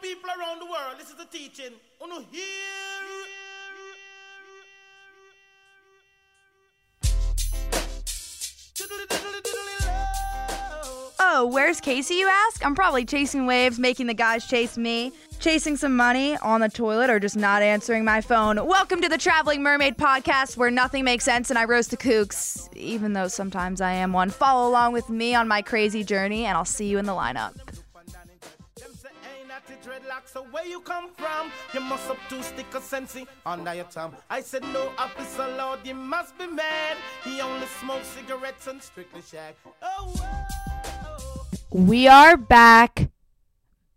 the people around the world, this is the teaching. Here. Oh, where's Casey, you ask? I'm probably chasing waves, making the guys chase me, chasing some money on the toilet, or just not answering my phone. Welcome to the Traveling Mermaid Podcast, where nothing makes sense and I roast the kooks, even though sometimes I am one. Follow along with me on my crazy journey, and I'll see you in the lineup. The dreadlocks, so where you come from? You must have two stick of sensei under your thumb. I said no officer lord, you must be mad. He only smokes cigarettes and strictly shag. Oh, whoa. We are back,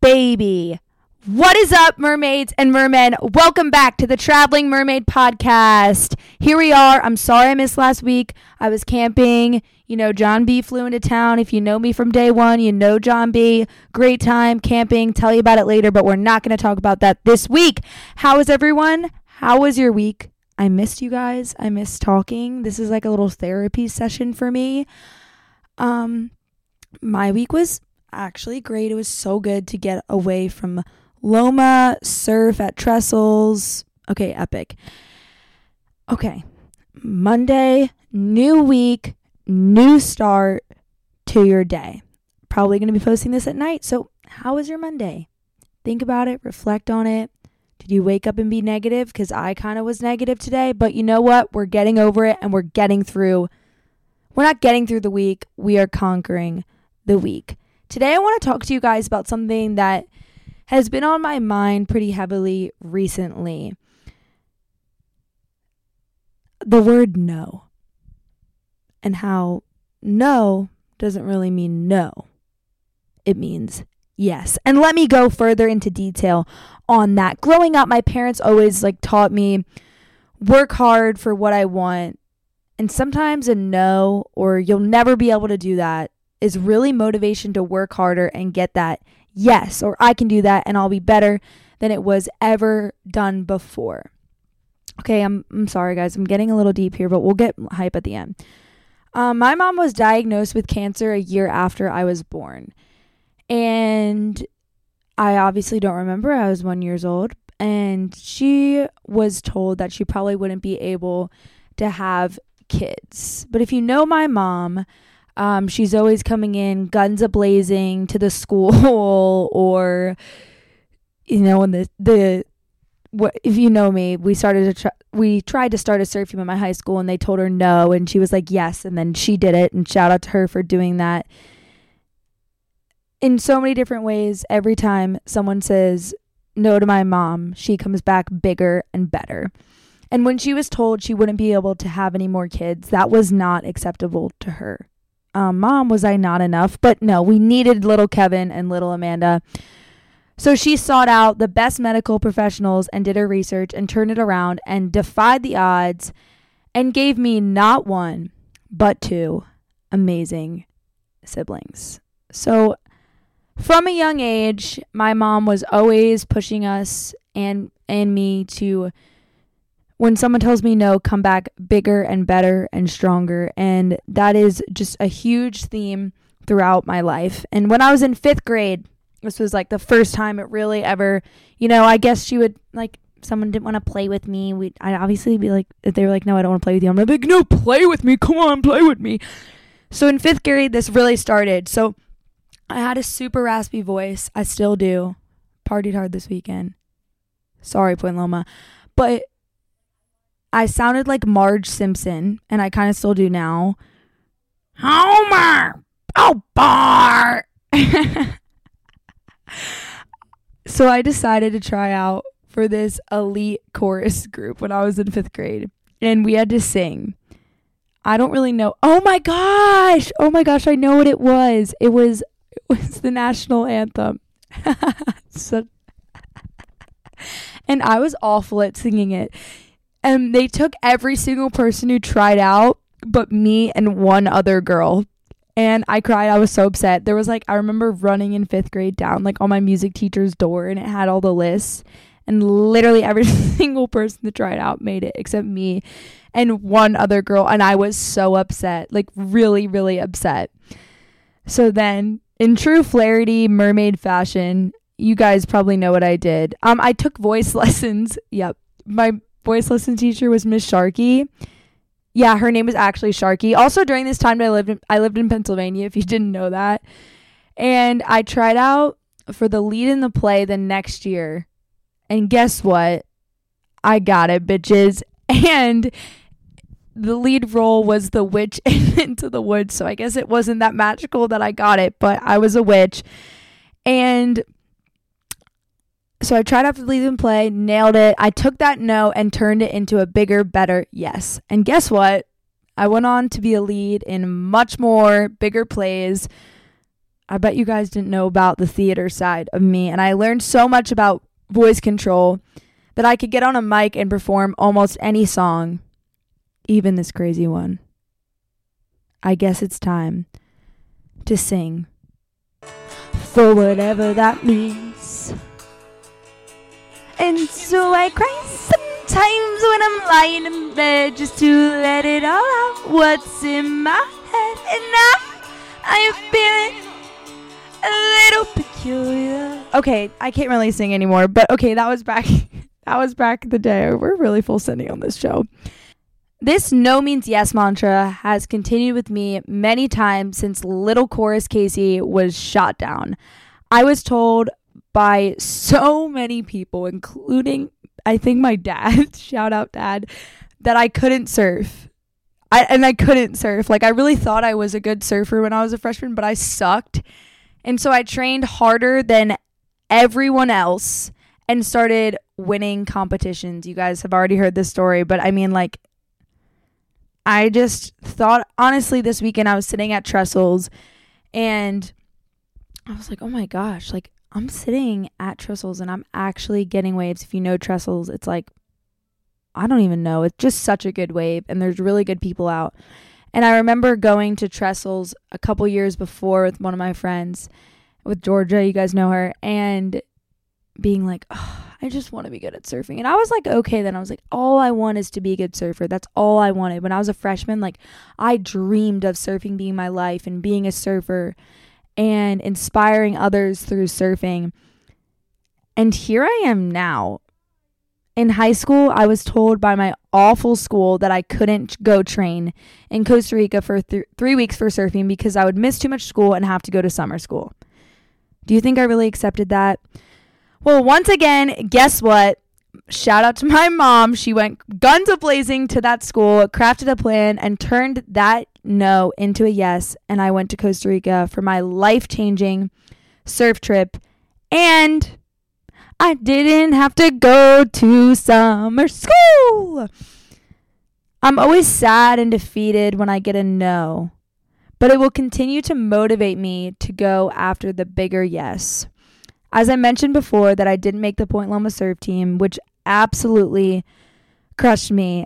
baby. What is up, mermaids and mermen? Welcome back to the Traveling Mermaid Podcast. Here we are. I'm sorry I missed last week. I was camping. You know, John B flew into town. If you know me from day one, you know John B. Great time camping. Tell you about it later, but we're not going to talk about that this week. How is everyone? How was your week? I missed you guys. I missed talking. This is like a little therapy session for me. Um, my week was actually great. It was so good to get away from Loma, surf at Trestles. Okay, epic. Okay, Monday, new week, new start to your day. Probably going to be posting this at night. So, how was your Monday? Think about it, reflect on it. Did you wake up and be negative? Because I kind of was negative today, but you know what? We're getting over it and we're getting through. We're not getting through the week, we are conquering the week. Today, I want to talk to you guys about something that has been on my mind pretty heavily recently. The word no. And how no doesn't really mean no, it means yes. And let me go further into detail on that. Growing up, my parents always like taught me work hard for what I want. And sometimes a no or you'll never be able to do that is really motivation to work harder and get that yes, or I can do that and I'll be better than it was ever done before. Okay, I'm I'm sorry guys. I'm getting a little deep here, but we'll get hype at the end. Um, my mom was diagnosed with cancer a year after I was born. And I obviously don't remember. I was 1 years old and she was told that she probably wouldn't be able to have kids. But if you know my mom, um, she's always coming in guns a blazing to the school, or you know, when the the what if you know me, we started to try, we tried to start a surf team at my high school, and they told her no, and she was like yes, and then she did it, and shout out to her for doing that. In so many different ways, every time someone says no to my mom, she comes back bigger and better. And when she was told she wouldn't be able to have any more kids, that was not acceptable to her um, Mom, was I not enough? But no, we needed little Kevin and little Amanda. So she sought out the best medical professionals and did her research and turned it around and defied the odds and gave me not one, but two amazing siblings. So from a young age, my mom was always pushing us and and me to when someone tells me no, come back bigger and better and stronger. And that is just a huge theme throughout my life. And when I was in fifth grade, this was like the first time it really ever, you know, I guess she would like someone didn't want to play with me. We I'd obviously be like if they were like, No, I don't want to play with you. I'm like, No, play with me. Come on, play with me. So in fifth grade this really started. So I had a super raspy voice. I still do. Partied hard this weekend. Sorry, Point Loma. But I sounded like Marge Simpson, and I kind of still do now. Homer! Oh, Bart! so I decided to try out for this elite chorus group when I was in fifth grade, and we had to sing. I don't really know. Oh my gosh! Oh my gosh! I know what it was. It was it was the national anthem. so, and I was awful at singing it and they took every single person who tried out but me and one other girl and I cried. I was so upset. There was like I remember running in 5th grade down like on my music teacher's door and it had all the lists and literally every single person that tried out made it except me and one other girl and I was so upset. Like really really upset. So then in true Flaherty mermaid fashion, you guys probably know what I did. Um, I took voice lessons. Yep, my voice lesson teacher was Miss Sharkey. Yeah, her name was actually Sharkey. Also, during this time, I lived in, I lived in Pennsylvania. If you didn't know that, and I tried out for the lead in the play the next year, and guess what? I got it, bitches. And the lead role was the witch into the woods. So I guess it wasn't that magical that I got it, but I was a witch. And so I tried out for the lead and play, nailed it. I took that no and turned it into a bigger, better yes. And guess what? I went on to be a lead in much more bigger plays. I bet you guys didn't know about the theater side of me. And I learned so much about voice control that I could get on a mic and perform almost any song even this crazy one. I guess it's time to sing. For whatever that means. And so I cry sometimes when I'm lying in bed just to let it all out what's in my head. And I, I am feeling a little peculiar. Okay, I can't really sing anymore, but okay, that was back. that was back the day. We're really full sending on this show. This no means yes mantra has continued with me many times since little chorus Casey was shot down. I was told by so many people, including I think my dad, shout out dad, that I couldn't surf. I, and I couldn't surf. Like I really thought I was a good surfer when I was a freshman, but I sucked. And so I trained harder than everyone else and started winning competitions. You guys have already heard this story, but I mean like I just thought, honestly, this weekend I was sitting at Trestles and I was like, oh my gosh, like I'm sitting at Trestles and I'm actually getting waves. If you know Trestles, it's like, I don't even know. It's just such a good wave and there's really good people out. And I remember going to Trestles a couple years before with one of my friends, with Georgia. You guys know her. And being like, oh, I just want to be good at surfing. And I was like, okay, then I was like, all I want is to be a good surfer. That's all I wanted. When I was a freshman, like, I dreamed of surfing being my life and being a surfer and inspiring others through surfing. And here I am now. In high school, I was told by my awful school that I couldn't go train in Costa Rica for th- three weeks for surfing because I would miss too much school and have to go to summer school. Do you think I really accepted that? Well, once again, guess what? Shout out to my mom. She went guns a blazing to that school, crafted a plan, and turned that no into a yes. And I went to Costa Rica for my life changing surf trip. And I didn't have to go to summer school. I'm always sad and defeated when I get a no, but it will continue to motivate me to go after the bigger yes. As I mentioned before, that I didn't make the Point Loma Surf team, which absolutely crushed me.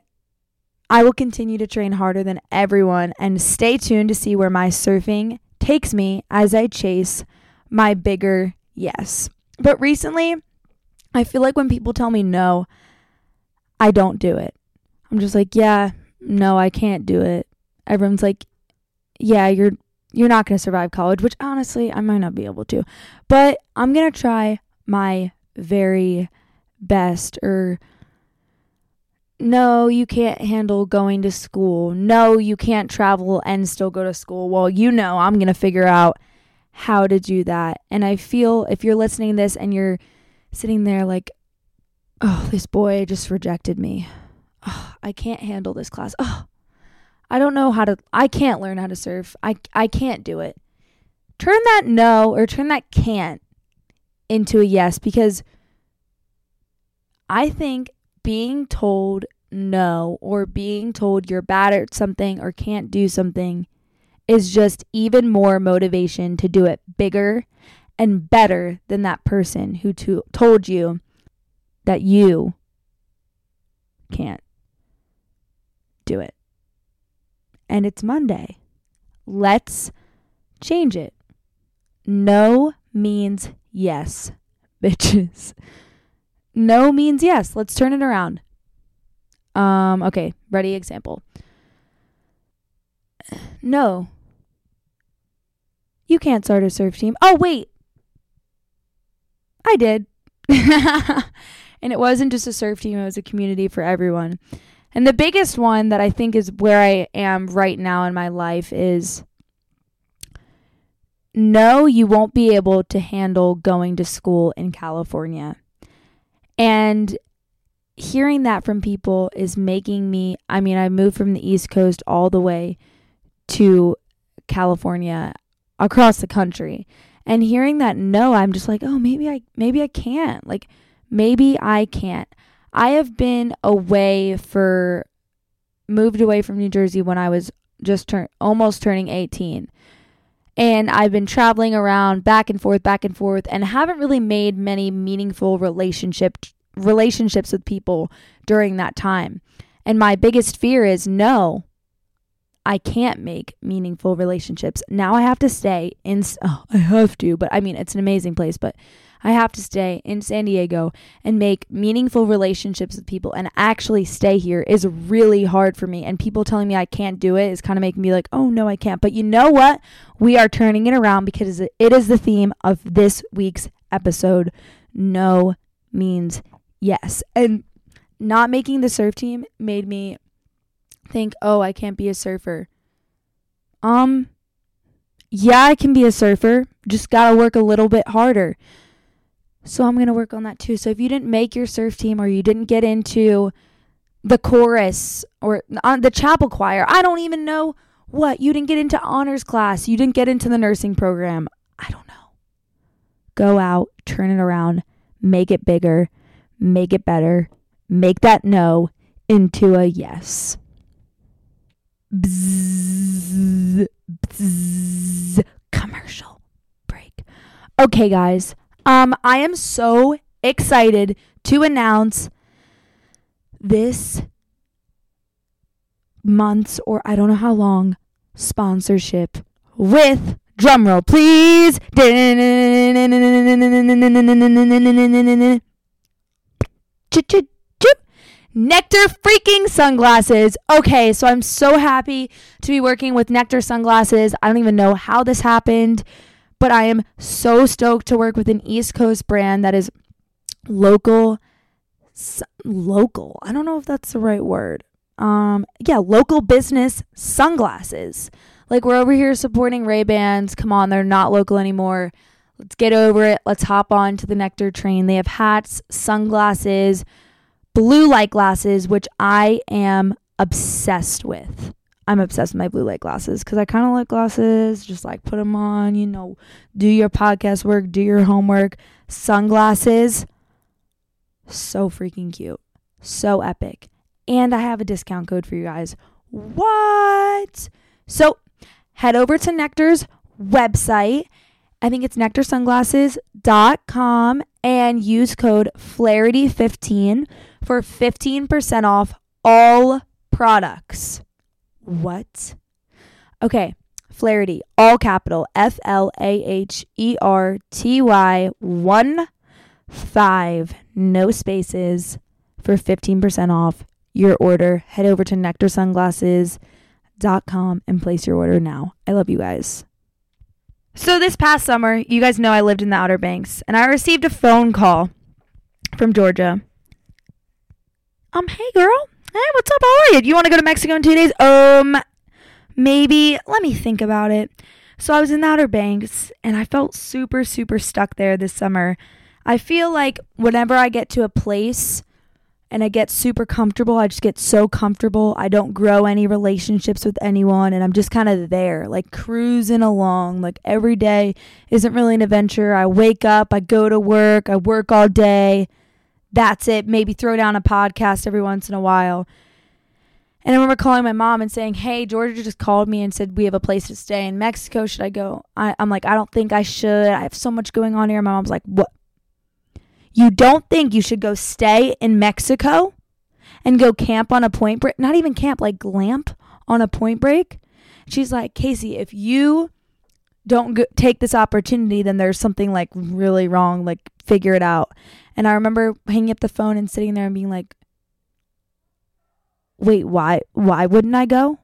I will continue to train harder than everyone and stay tuned to see where my surfing takes me as I chase my bigger yes. But recently, I feel like when people tell me no, I don't do it. I'm just like, yeah, no, I can't do it. Everyone's like, yeah, you're you're not going to survive college, which honestly, I might not be able to. But I'm going to try my very best or no, you can't handle going to school. No, you can't travel and still go to school. Well, you know, I'm going to figure out how to do that. And I feel if you're listening to this and you're sitting there like, oh, this boy just rejected me. Oh, I can't handle this class. Oh, I don't know how to I can't learn how to surf. I I can't do it. Turn that no or turn that can't into a yes because I think being told no or being told you're bad at something or can't do something is just even more motivation to do it bigger and better than that person who to- told you that you can't do it and it's Monday. Let's change it. No means yes, bitches. No means yes. Let's turn it around. Um, okay, ready example. No. You can't start a surf team. Oh, wait. I did. and it wasn't just a surf team, it was a community for everyone. And the biggest one that I think is where I am right now in my life is no, you won't be able to handle going to school in California. And hearing that from people is making me, I mean, I moved from the East Coast all the way to California across the country. And hearing that no, I'm just like, oh, maybe I maybe I can't. Like maybe I can't. I have been away for moved away from New Jersey when I was just turn almost turning 18. And I've been traveling around back and forth, back and forth, and haven't really made many meaningful relationship relationships with people during that time. And my biggest fear is no, I can't make meaningful relationships. Now I have to stay in oh, I have to, but I mean it's an amazing place, but I have to stay in San Diego and make meaningful relationships with people and actually stay here is really hard for me. And people telling me I can't do it is kind of making me like, oh no, I can't. But you know what? We are turning it around because it is the theme of this week's episode. No means yes. And not making the surf team made me think, oh, I can't be a surfer. Um, yeah, I can be a surfer. Just gotta work a little bit harder. So I'm going to work on that too. So if you didn't make your surf team or you didn't get into the chorus or on the chapel choir, I don't even know what. You didn't get into honors class, you didn't get into the nursing program. I don't know. Go out, turn it around, make it bigger, make it better, make that no into a yes. Bzz, bzz, commercial break. Okay, guys. Um, I am so excited to announce this month's or I don't know how long sponsorship with drumroll, please. Nectar freaking sunglasses. Okay, so I'm so happy to be working with Nectar sunglasses. I don't even know how this happened but I am so stoked to work with an East Coast brand that is local local. I don't know if that's the right word. Um yeah, local business sunglasses. Like we're over here supporting Ray-Bans. Come on, they're not local anymore. Let's get over it. Let's hop on to the Nectar train. They have hats, sunglasses, blue light glasses, which I am obsessed with. I'm obsessed with my blue light glasses because I kind of like glasses. Just like put them on, you know, do your podcast work, do your homework. Sunglasses, so freaking cute, so epic. And I have a discount code for you guys. What? So head over to Nectar's website. I think it's nectarsunglasses.com and use code FLAHERTY15 for 15% off all products. What? Okay, Flaherty, all capital F L A H E R T Y 1 5, no spaces for 15% off your order. Head over to nectarsunglasses.com and place your order now. I love you guys. So, this past summer, you guys know I lived in the Outer Banks, and I received a phone call from Georgia. Um, hey girl, Hey, what's up? How are you? Do you want to go to Mexico in two days? Um, maybe. Let me think about it. So I was in the Outer Banks and I felt super, super stuck there this summer. I feel like whenever I get to a place and I get super comfortable, I just get so comfortable. I don't grow any relationships with anyone and I'm just kind of there, like cruising along. Like every day isn't really an adventure. I wake up, I go to work, I work all day that's it. Maybe throw down a podcast every once in a while. And I remember calling my mom and saying, Hey, Georgia just called me and said, We have a place to stay in Mexico. Should I go? I, am like, I don't think I should. I have so much going on here. My mom's like, What? You don't think you should go stay in Mexico and go camp on a point break? Not even camp, like glamp on a point break? She's like, Casey, if you don't go- take this opportunity, then there's something like really wrong. Like, figure it out. And I remember hanging up the phone and sitting there and being like, wait, why why wouldn't I go?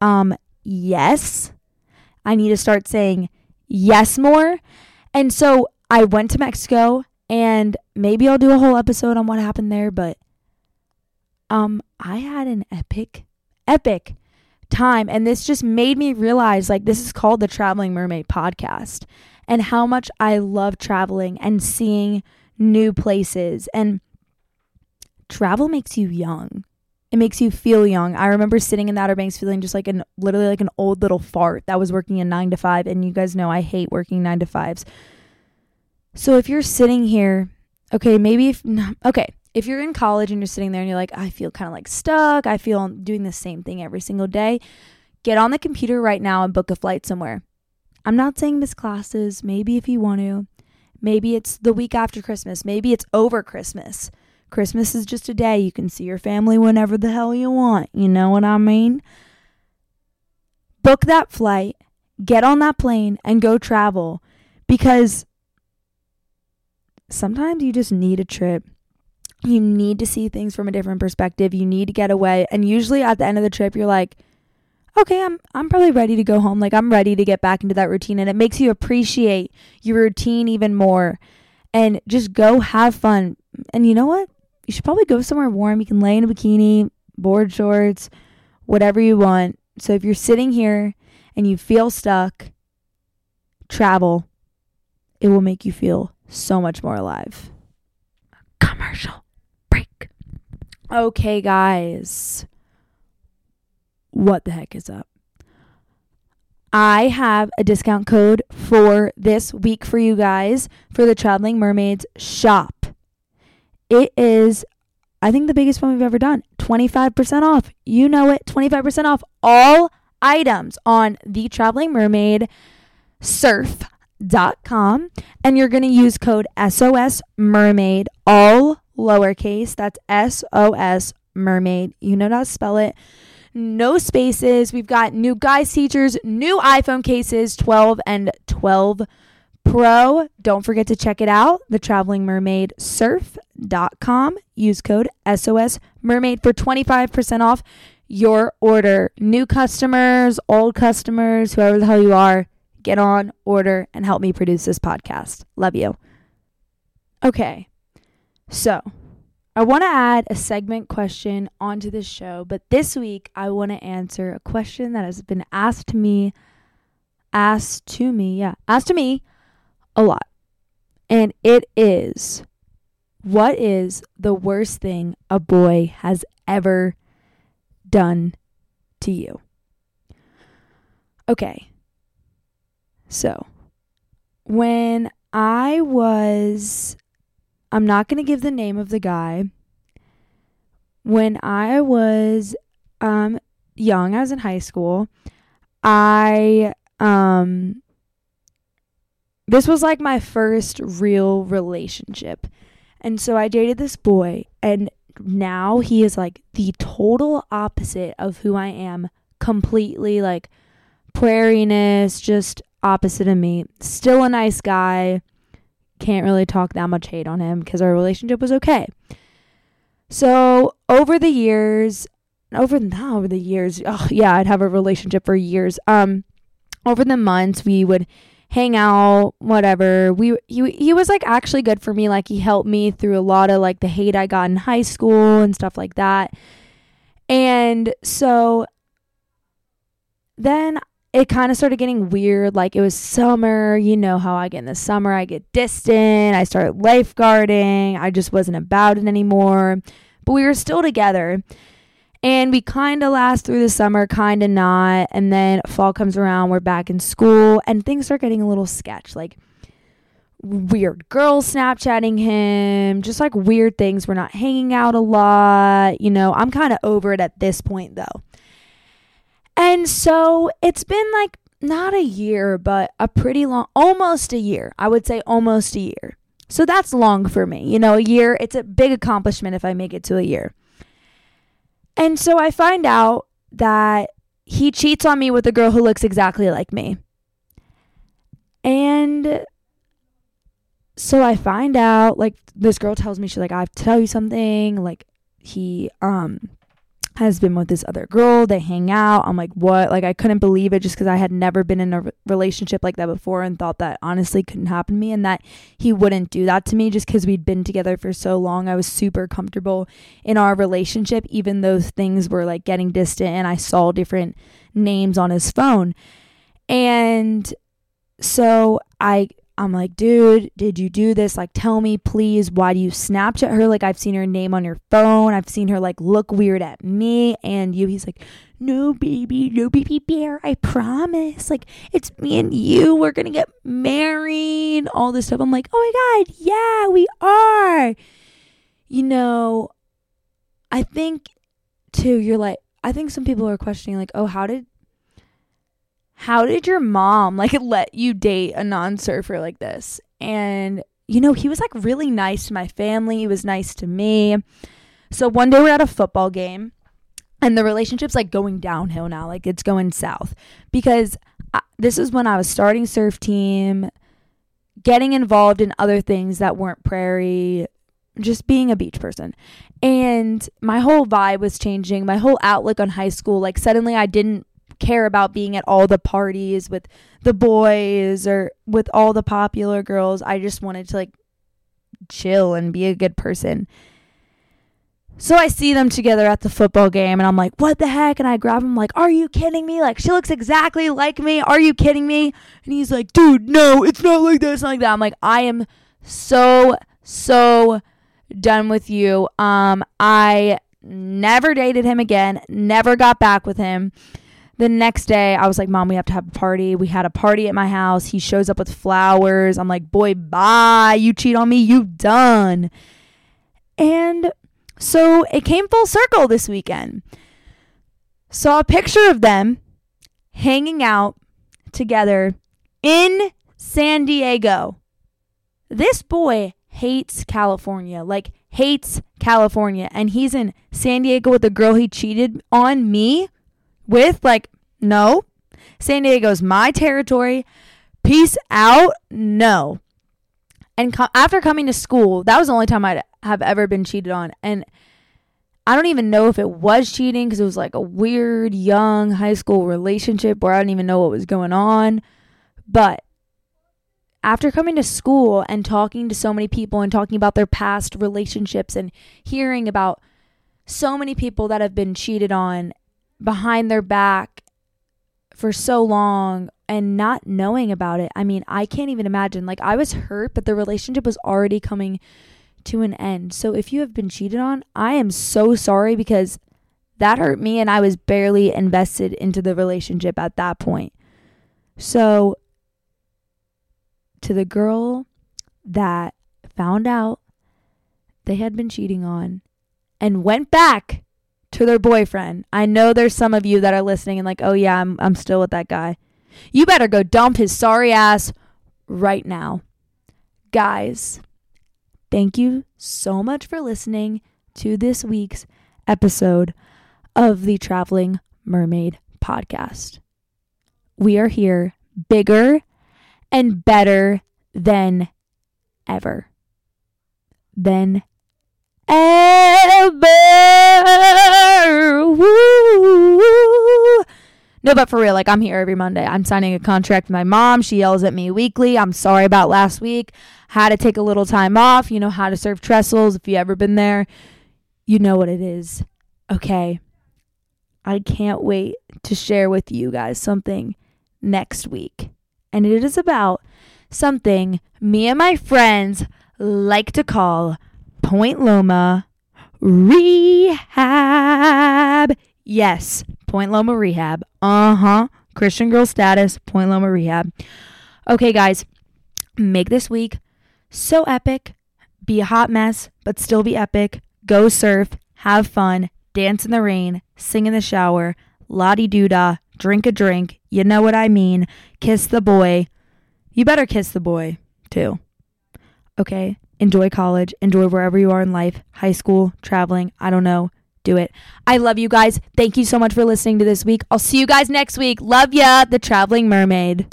Um, yes. I need to start saying yes more. And so I went to Mexico and maybe I'll do a whole episode on what happened there, but um I had an epic epic time and this just made me realize like this is called the Traveling Mermaid podcast and how much I love traveling and seeing new places and travel makes you young. It makes you feel young. I remember sitting in the Outer Banks feeling just like an literally like an old little fart that was working a 9 to 5 and you guys know I hate working 9 to 5s. So if you're sitting here, okay, maybe if okay, if you're in college and you're sitting there and you're like, I feel kind of like stuck, I feel doing the same thing every single day, get on the computer right now and book a flight somewhere. I'm not saying miss classes, maybe if you want to. Maybe it's the week after Christmas, maybe it's over Christmas. Christmas is just a day. You can see your family whenever the hell you want. You know what I mean? Book that flight, get on that plane, and go travel because sometimes you just need a trip. You need to see things from a different perspective. You need to get away. And usually at the end of the trip, you're like, okay, I'm I'm probably ready to go home. Like I'm ready to get back into that routine and it makes you appreciate your routine even more and just go have fun. And you know what? You should probably go somewhere warm. You can lay in a bikini, board shorts, whatever you want. So if you're sitting here and you feel stuck, travel. It will make you feel so much more alive. Commercial break. Okay, guys. What the heck is up? I have a discount code for this week for you guys for the Traveling Mermaids shop. It is, I think, the biggest one we've ever done. 25% off. You know it. 25% off all items on the Traveling Mermaid surf dot com and you're going to use code SOS mermaid all lowercase that's SOS mermaid you know how to spell it no spaces we've got new guys teachers new iPhone cases 12 and 12 Pro don't forget to check it out the traveling mermaid surf.com use code SOS mermaid for 25% off your order new customers old customers whoever the hell you are get on, order, and help me produce this podcast. Love you. Okay, so I want to add a segment question onto this show, but this week I want to answer a question that has been asked to me, asked to me, yeah, asked to me a lot. And it is what is the worst thing a boy has ever done to you? Okay, so, when I was, I'm not going to give the name of the guy. When I was um, young, I was in high school. I, um, this was like my first real relationship. And so I dated this boy, and now he is like the total opposite of who I am completely like prairyness, just opposite of me. Still a nice guy. Can't really talk that much hate on him because our relationship was okay. So over the years, over not over the years, oh yeah, I'd have a relationship for years. Um, over the months we would hang out, whatever. We he he was like actually good for me. Like he helped me through a lot of like the hate I got in high school and stuff like that. And so then it kind of started getting weird. Like it was summer. You know how I get in the summer. I get distant. I start lifeguarding. I just wasn't about it anymore. But we were still together. And we kind of last through the summer, kind of not. And then fall comes around. We're back in school. And things start getting a little sketch. Like weird girls Snapchatting him. Just like weird things. We're not hanging out a lot. You know, I'm kind of over it at this point though. And so it's been like not a year, but a pretty long, almost a year. I would say almost a year. So that's long for me. You know, a year, it's a big accomplishment if I make it to a year. And so I find out that he cheats on me with a girl who looks exactly like me. And so I find out, like, this girl tells me, she's like, I have to tell you something. Like, he, um, has been with this other girl. They hang out. I'm like, what? Like, I couldn't believe it just because I had never been in a relationship like that before and thought that honestly couldn't happen to me and that he wouldn't do that to me just because we'd been together for so long. I was super comfortable in our relationship, even though things were like getting distant and I saw different names on his phone. And so I I'm like, dude, did you do this? Like, tell me, please. Why do you Snapchat her? Like, I've seen her name on your phone. I've seen her, like, look weird at me and you. He's like, no, baby, no, baby bear. I promise. Like, it's me and you. We're going to get married. All this stuff. I'm like, oh my God, yeah, we are. You know, I think, too, you're like, I think some people are questioning, like, oh, how did how did your mom like let you date a non-surfer like this? And you know he was like really nice to my family. He was nice to me. So one day we're at a football game and the relationship's like going downhill now. Like it's going south. Because I, this is when i was starting surf team getting involved in other things that weren't prairie just being a beach person. And my whole vibe was changing. My whole outlook on high school like suddenly i didn't care about being at all the parties with the boys or with all the popular girls. I just wanted to like chill and be a good person. So I see them together at the football game and I'm like, what the heck? And I grab him like, are you kidding me? Like, she looks exactly like me. Are you kidding me? And he's like, dude, no, it's not like this, not like that. I'm like, I am so, so done with you. Um, I never dated him again, never got back with him. The next day, I was like, Mom, we have to have a party. We had a party at my house. He shows up with flowers. I'm like, Boy, bye. You cheat on me. You done. And so it came full circle this weekend. Saw a picture of them hanging out together in San Diego. This boy hates California, like hates California. And he's in San Diego with the girl he cheated on me with like no. San diego's my territory. Peace out no. And co- after coming to school that was the only time i'd have ever been cheated on. And i don't even know if it was cheating because it was like a weird young high school relationship where i didn't even know what was going on. But after coming to school and talking to so many people and talking about their past relationships and hearing about so many people that have been cheated on behind their back for so long and not knowing about it. I mean, I can't even imagine. Like, I was hurt, but the relationship was already coming to an end. So, if you have been cheated on, I am so sorry because that hurt me and I was barely invested into the relationship at that point. So, to the girl that found out they had been cheating on and went back to their boyfriend. I know there's some of you that are listening and like, "Oh yeah, I'm I'm still with that guy." You better go dump his sorry ass right now. Guys, thank you so much for listening to this week's episode of the Traveling Mermaid podcast. We are here bigger and better than ever. Than ever. Woo. No, but for real, like I'm here every Monday. I'm signing a contract with my mom. She yells at me weekly. I'm sorry about last week. Had to take a little time off. You know how to serve trestles. If you ever been there, you know what it is. Okay. I can't wait to share with you guys something next week. And it is about something me and my friends like to call Point Loma Rehab. Yes, Point Loma Rehab. Uh huh. Christian girl status, Point Loma Rehab. Okay, guys, make this week so epic. Be a hot mess, but still be epic. Go surf, have fun, dance in the rain, sing in the shower, la di doo da, drink a drink. You know what I mean. Kiss the boy. You better kiss the boy, too. Okay? Enjoy college, enjoy wherever you are in life, high school, traveling, I don't know. Do it. I love you guys. Thank you so much for listening to this week. I'll see you guys next week. Love ya, the traveling mermaid.